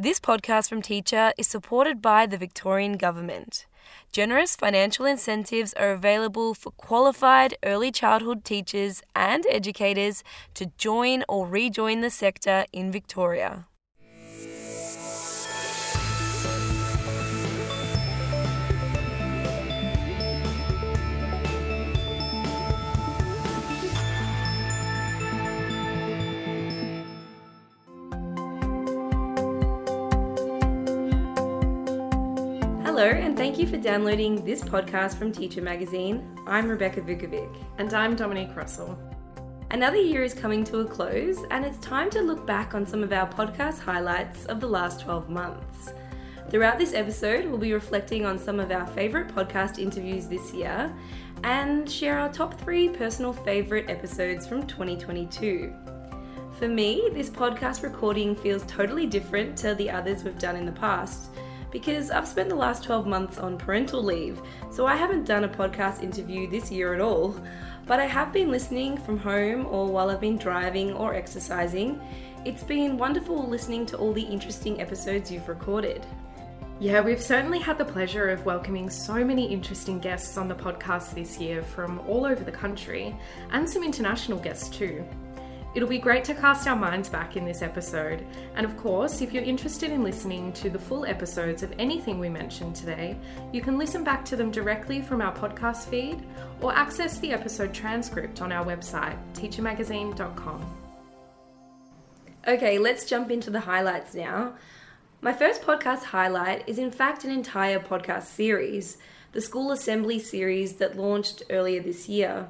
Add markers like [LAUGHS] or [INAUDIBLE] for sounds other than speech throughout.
This podcast from Teacher is supported by the Victorian Government. Generous financial incentives are available for qualified early childhood teachers and educators to join or rejoin the sector in Victoria. Hello, and thank you for downloading this podcast from Teacher Magazine. I'm Rebecca Vukovic. And I'm Dominique Russell. Another year is coming to a close, and it's time to look back on some of our podcast highlights of the last 12 months. Throughout this episode, we'll be reflecting on some of our favourite podcast interviews this year and share our top three personal favourite episodes from 2022. For me, this podcast recording feels totally different to the others we've done in the past because I've spent the last 12 months on parental leave, so I haven't done a podcast interview this year at all. But I have been listening from home or while I've been driving or exercising. It's been wonderful listening to all the interesting episodes you've recorded. Yeah, we've certainly had the pleasure of welcoming so many interesting guests on the podcast this year from all over the country and some international guests too. It'll be great to cast our minds back in this episode. And of course, if you're interested in listening to the full episodes of anything we mentioned today, you can listen back to them directly from our podcast feed or access the episode transcript on our website, teachermagazine.com. Okay, let's jump into the highlights now. My first podcast highlight is, in fact, an entire podcast series, the School Assembly series that launched earlier this year.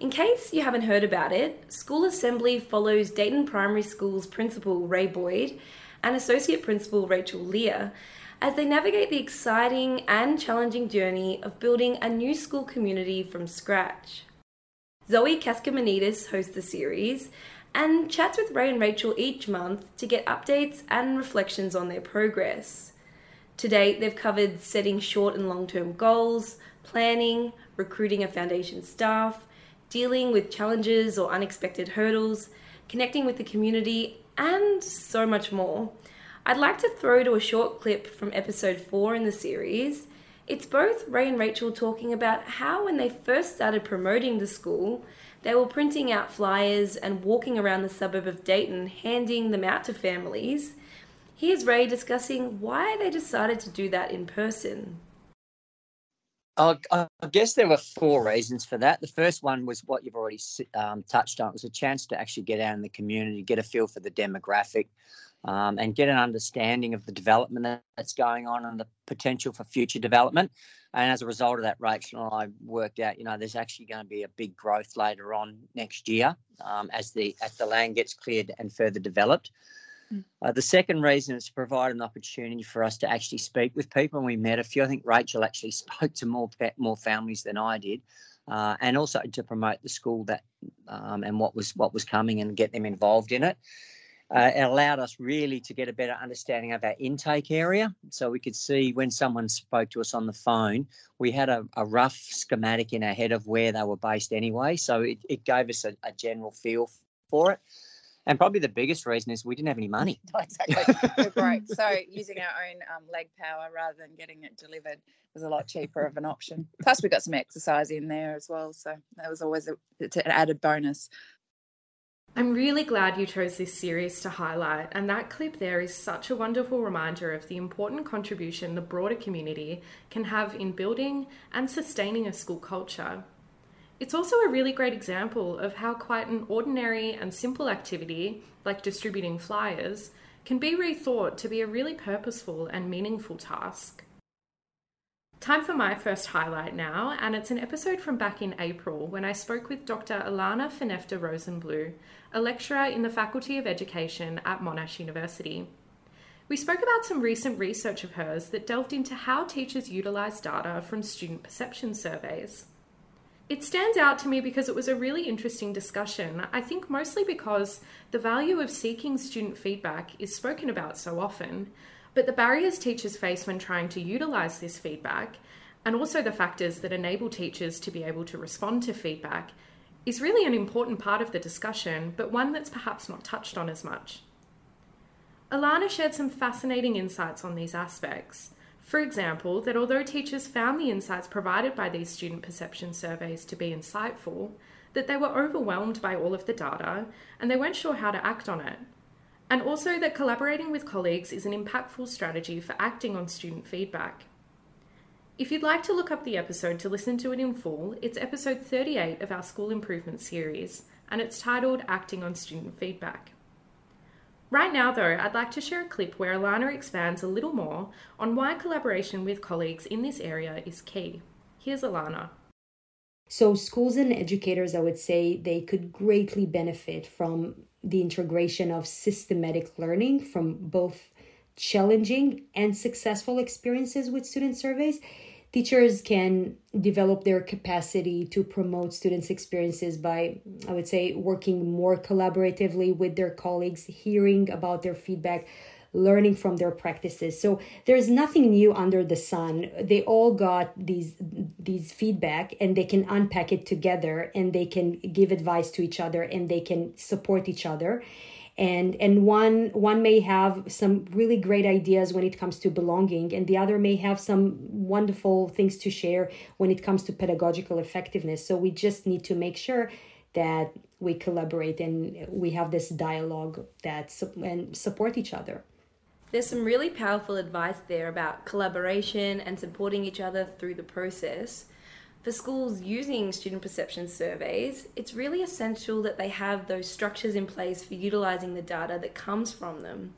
In case you haven't heard about it, School Assembly follows Dayton Primary School's principal Ray Boyd and Associate Principal Rachel Lear as they navigate the exciting and challenging journey of building a new school community from scratch. Zoe Kaskamanidis hosts the series and chats with Ray and Rachel each month to get updates and reflections on their progress. To date, they've covered setting short and long term goals, planning, recruiting a foundation staff, dealing with challenges or unexpected hurdles, connecting with the community, and so much more. I'd like to throw to a short clip from episode 4 in the series. It's both Ray and Rachel talking about how, when they first started promoting the school, they were printing out flyers and walking around the suburb of Dayton handing them out to families. Here's Ray discussing why they decided to do that in person. I, I guess there were four reasons for that. The first one was what you've already um, touched on. It was a chance to actually get out in the community, get a feel for the demographic, um, and get an understanding of the development that's going on and the potential for future development. And as a result of that, Rachel and I worked out, you know, there's actually going to be a big growth later on next year um, as the as the land gets cleared and further developed. Mm. Uh, the second reason is to provide an opportunity for us to actually speak with people. And we met a few. I think Rachel actually [LAUGHS] spoke to more more families than I did, uh, and also to promote the school that um, and what was what was coming and get them involved in it. Uh, it allowed us really to get a better understanding of our intake area. So we could see when someone spoke to us on the phone, we had a, a rough schematic in our head of where they were based anyway. So it, it gave us a, a general feel for it. And probably the biggest reason is we didn't have any money. [LAUGHS] exactly. Great. So [LAUGHS] using our own um, leg power rather than getting it delivered was a lot cheaper of an option. Plus, we got some exercise in there as well. So that was always a, an added bonus. I'm really glad you chose this series to highlight, and that clip there is such a wonderful reminder of the important contribution the broader community can have in building and sustaining a school culture. It's also a really great example of how quite an ordinary and simple activity, like distributing flyers, can be rethought to be a really purposeful and meaningful task. Time for my first highlight now, and it's an episode from back in April when I spoke with Dr. Ilana Finefter-Rosenbluh, a lecturer in the Faculty of Education at Monash University. We spoke about some recent research of hers that delved into how teachers utilise data from student perception surveys. It stands out to me because it was a really interesting discussion. I think mostly because the value of seeking student feedback is spoken about so often, but the barriers teachers face when trying to utilise this feedback, and also the factors that enable teachers to be able to respond to feedback, is really an important part of the discussion, but one that's perhaps not touched on as much. Alana shared some fascinating insights on these aspects. For example, that although teachers found the insights provided by these student perception surveys to be insightful, that they were overwhelmed by all of the data and they weren't sure how to act on it. And also that collaborating with colleagues is an impactful strategy for acting on student feedback. If you'd like to look up the episode to listen to it in full, it's episode 38 of our School Improvement series, and it's titled Acting on Student Feedback. Right now, though, I'd like to share a clip where Alana expands a little more on why collaboration with colleagues in this area is key. Here's Alana. So, schools and educators, I would say, they could greatly benefit from the integration of systematic learning from both challenging and successful experiences with student surveys teachers can develop their capacity to promote students' experiences by, I would say, working more collaboratively with their colleagues, hearing about their feedback, learning from their practices. So there's nothing new under the sun. They all got these these feedback and they can unpack it together and they can give advice to each other and they can support each other and and one one may have some really great ideas when it comes to belonging and the other may have some wonderful things to share when it comes to pedagogical effectiveness. So we just need to make sure that we collaborate and we have this dialogue that and support each other. There's some really powerful advice there about collaboration and supporting each other through the process for schools using student perception surveys, it's really essential that they have those structures in place for utilising the data that comes from them.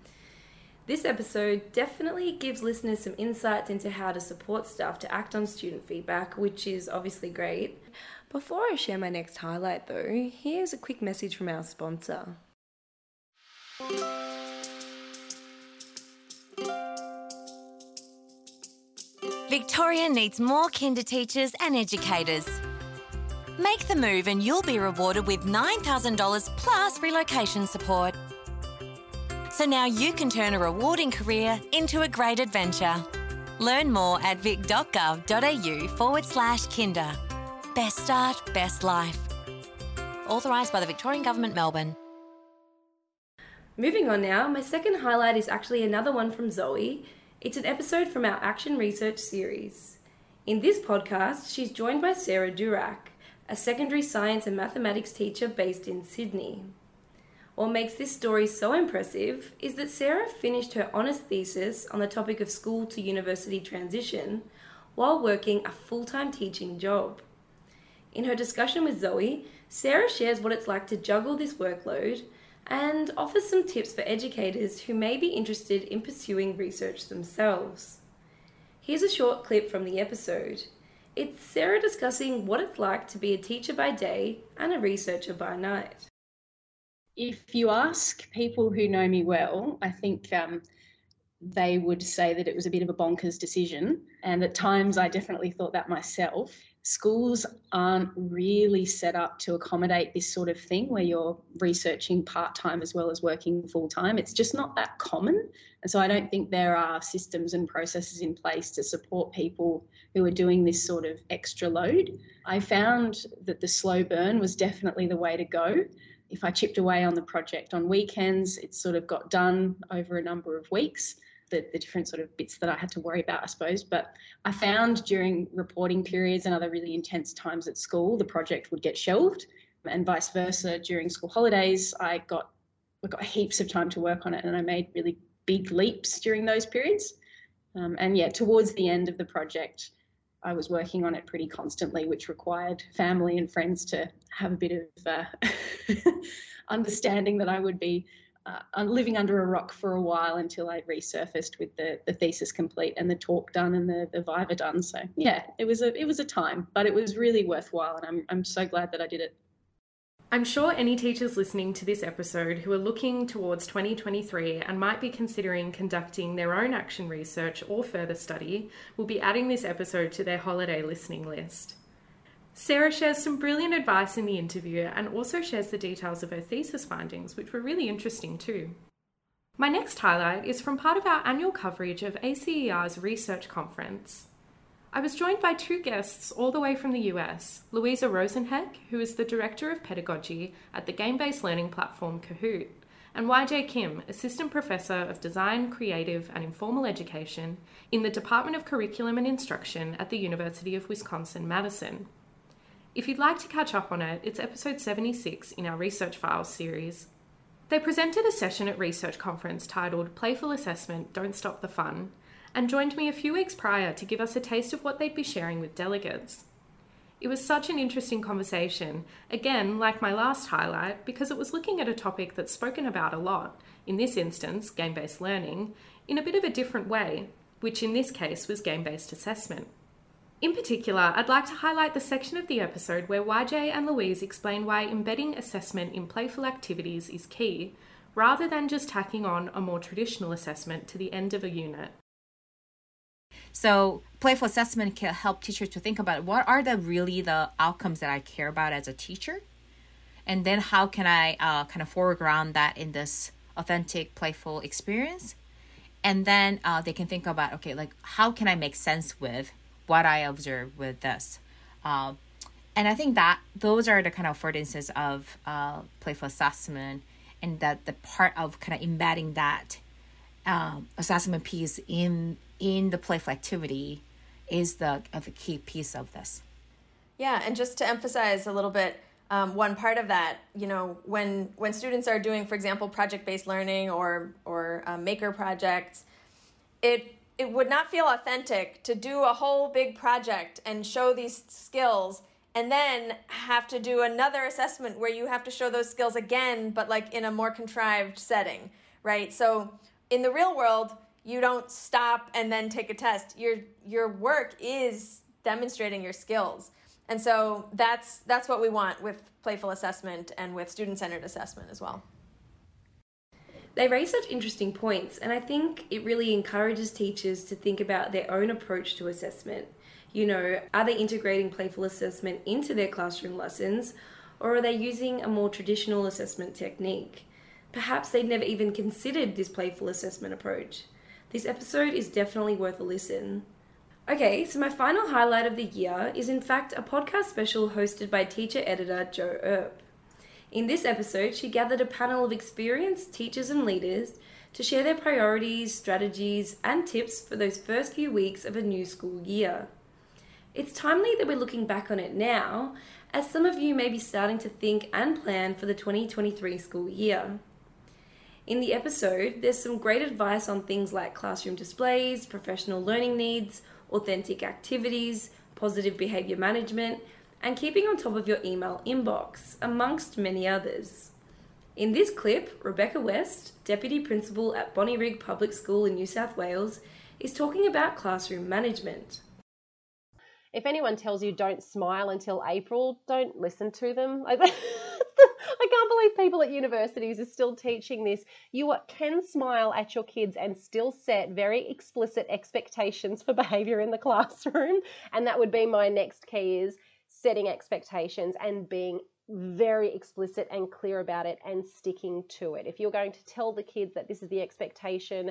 This episode definitely gives listeners some insights into how to support staff to act on student feedback, which is obviously great. Before I share my next highlight, though, here's a quick message from our sponsor. Victoria needs more kinder teachers and educators. Make the move and you'll be rewarded with $9,000 plus relocation support. So now you can turn a rewarding career into a great adventure. Learn more at vic.gov.au forward slash kinder. Best start, best life. Authorised by the Victorian Government, Melbourne. Moving on now, my second highlight is actually another one from Zoe it's an episode from our Action Research series. In this podcast, she's joined by Sarah Durack, a secondary science and mathematics teacher based in Sydney. What makes this story so impressive is that Sarah finished her honours thesis on the topic of school to university transition while working a full time teaching job. In her discussion with Zoe, Sarah shares what it's like to juggle this workload and offers some tips for educators who may be interested in pursuing research themselves. Here's a short clip from the episode. It's Sarah discussing what it's like to be a teacher by day and a researcher by night. If you ask people who know me well, I think um, they would say that it was a bit of a bonkers decision. And at times I definitely thought that myself schools aren't really set up to accommodate this sort of thing where you're researching part time as well as working full time. It's just not that common. And so I don't think there are systems and processes in place to support people who are doing this sort of extra load. I found that the slow burn was definitely the way to go. If I chipped away on the project on weekends, it sort of got done over a number of weeks the, the different sort of bits that I had to worry about, I suppose. But I found during reporting periods and other really intense times at school, the project would get shelved, and vice versa. During school holidays, I got I got heaps of time to work on it, and I made really big leaps during those periods. Um, and yeah, towards the end of the project, I was working on it pretty constantly, which required family and friends to have a bit of uh, [LAUGHS] understanding that I would be uh, living under a rock for a while until I resurfaced with the, the thesis complete and the talk done and the, the viva done. So yeah, it was a it was a time, but it was really worthwhile, and I'm I'm so glad that I did it. I'm sure any teachers listening to this episode who are looking towards 2023 and might be considering conducting their own action research or further study will be adding this episode to their holiday listening list. Sarah shares some brilliant advice in the interview and also shares the details of her thesis findings, which were really interesting too. My next highlight is from part of our annual coverage of ACER's research conference. I was joined by two guests all the way from the US Louisa Rosenheck, who is the Director of Pedagogy at the game based learning platform Kahoot, and YJ Kim, Assistant Professor of Design, Creative and Informal Education in the Department of Curriculum and Instruction at the University of Wisconsin Madison. If you'd like to catch up on it, it's episode 76 in our Research Files series. They presented a session at Research Conference titled Playful Assessment Don't Stop the Fun, and joined me a few weeks prior to give us a taste of what they'd be sharing with delegates. It was such an interesting conversation, again, like my last highlight, because it was looking at a topic that's spoken about a lot, in this instance, game based learning, in a bit of a different way, which in this case was game based assessment. In particular, I'd like to highlight the section of the episode where YJ and Louise explain why embedding assessment in playful activities is key, rather than just tacking on a more traditional assessment to the end of a unit. So playful assessment can help teachers to think about what are the really the outcomes that I care about as a teacher, and then how can I uh, kind of foreground that in this authentic, playful experience, and then uh, they can think about okay, like how can I make sense with what I observe with this. Uh, and I think that those are the kind of affordances of uh, playful assessment, and that the part of kind of embedding that um, assessment piece in in the playful activity is the uh, the key piece of this. Yeah, and just to emphasize a little bit, um, one part of that, you know, when when students are doing, for example, project based learning or or um, maker projects, it it would not feel authentic to do a whole big project and show these skills and then have to do another assessment where you have to show those skills again but like in a more contrived setting right? So in the real world you don't stop and then take a test. Your your work is demonstrating your skills. And so that's that's what we want with playful assessment and with student centered assessment as well they raise such interesting points, and I think it really encourages teachers to think about their own approach to assessment. You know, are they integrating playful assessment into their classroom lessons, or are they using a more traditional assessment technique? Perhaps they'd never even considered this playful assessment approach. This episode is definitely worth a listen. Okay, so my final highlight of the year is in fact a podcast special hosted by teacher editor Jo Earp. In this episode, she gathered a panel of experienced teachers and leaders to share their priorities, strategies, and tips for those first few weeks of a new school year. It's timely that we're looking back on it now, as some of you may be starting to think and plan for the 2023 school year. In the episode, there's some great advice on things like classroom displays, professional learning needs, authentic activities, positive behaviour management, and keeping on top of your email inbox, amongst many others. In this clip, Rebecca West, Deputy Principal at Bonnyrigg Public School in New South Wales, is talking about classroom management. If anyone tells you don't smile until April, don't listen to them. [LAUGHS] I can't believe people at universities are still teaching this. You can smile at your kids and still set very explicit expectations for behavior in the [LAUGHS] classroom. And that would be my next key is setting expectations and being very explicit and clear about it and sticking to it. If you're going to tell the kids that this is the expectation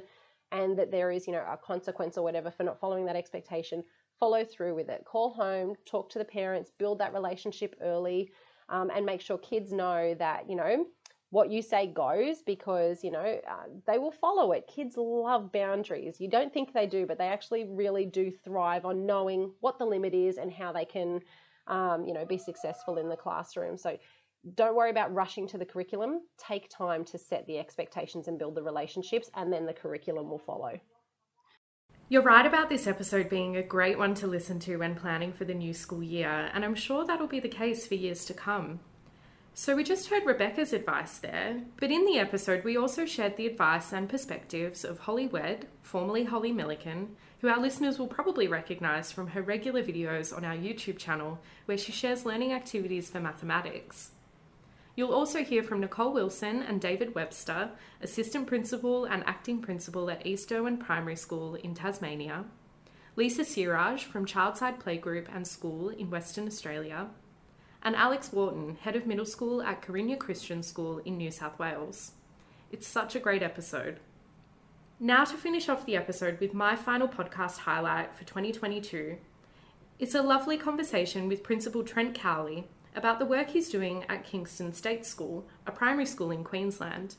and that there is, you know, a consequence or whatever for not following that expectation, follow through with it. Call home, talk to the parents, build that relationship early, um, and make sure kids know that, you know, what you say goes because you know uh, they will follow it kids love boundaries you don't think they do but they actually really do thrive on knowing what the limit is and how they can um, you know, be successful in the classroom. So don't worry about rushing to the curriculum. Take time to set the expectations and build the relationships, and then the curriculum will follow. You're right about this episode being a great one to listen to when planning for the new school year, and I'm sure that'll be the case for years to come. So, we just heard Rebecca's advice there, but in the episode, we also shared the advice and perspectives of Holly Wed, formerly Holly Milliken, who our listeners will probably recognise from her regular videos on our YouTube channel, where she shares learning activities for mathematics. You'll also hear from Nicole Wilson and David Webster, Assistant Principal and Acting Principal at East Derwent Primary School in Tasmania, Lisa Siraj from Childside Playgroup and School in Western Australia, and Alex Wharton, Head of Middle School at Carinya Christian School in New South Wales. It's such a great episode. Now, to finish off the episode with my final podcast highlight for 2022, it's a lovely conversation with Principal Trent Cowley about the work he's doing at Kingston State School, a primary school in Queensland.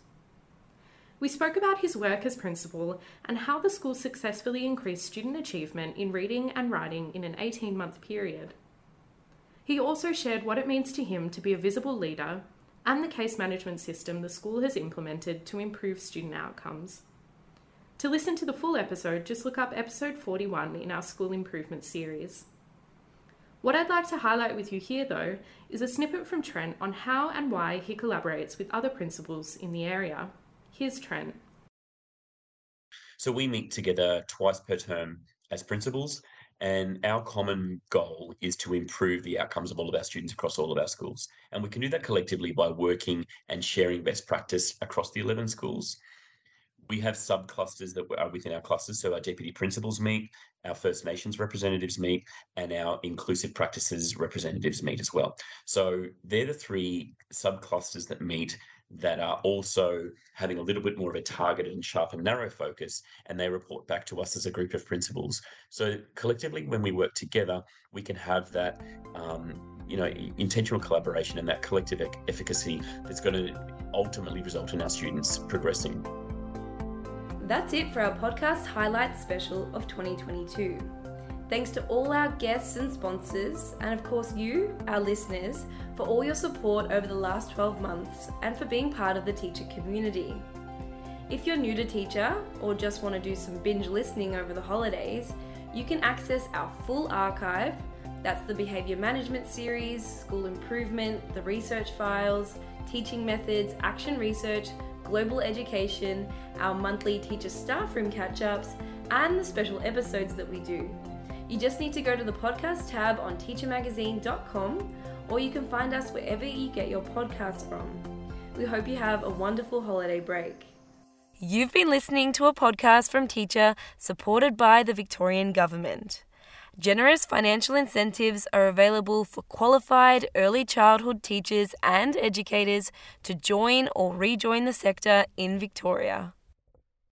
We spoke about his work as principal and how the school successfully increased student achievement in reading and writing in an 18 month period. He also shared what it means to him to be a visible leader and the case management system the school has implemented to improve student outcomes. To listen to the full episode, just look up episode 41 in our school improvement series. What I'd like to highlight with you here, though, is a snippet from Trent on how and why he collaborates with other principals in the area. Here's Trent. So we meet together twice per term as principals, and our common goal is to improve the outcomes of all of our students across all of our schools. And we can do that collectively by working and sharing best practice across the 11 schools we have sub clusters that are within our clusters. So our deputy principals meet, our First Nations representatives meet, and our inclusive practices representatives meet as well. So they're the three sub clusters that meet that are also having a little bit more of a targeted and sharp and narrow focus, and they report back to us as a group of principals. So collectively, when we work together, we can have that, um, you know, intentional collaboration and that collective efficacy that's going to ultimately result in our students progressing that's it for our podcast highlights special of 2022. Thanks to all our guests and sponsors, and of course, you, our listeners, for all your support over the last 12 months and for being part of the teacher community. If you're new to teacher or just want to do some binge listening over the holidays, you can access our full archive. That's the behaviour management series, school improvement, the research files, teaching methods, action research, global education, our monthly teacher staff room catch ups, and the special episodes that we do. You just need to go to the podcast tab on teachermagazine.com or you can find us wherever you get your podcasts from. We hope you have a wonderful holiday break. You've been listening to a podcast from Teacher supported by the Victorian Government. Generous financial incentives are available for qualified early childhood teachers and educators to join or rejoin the sector in Victoria.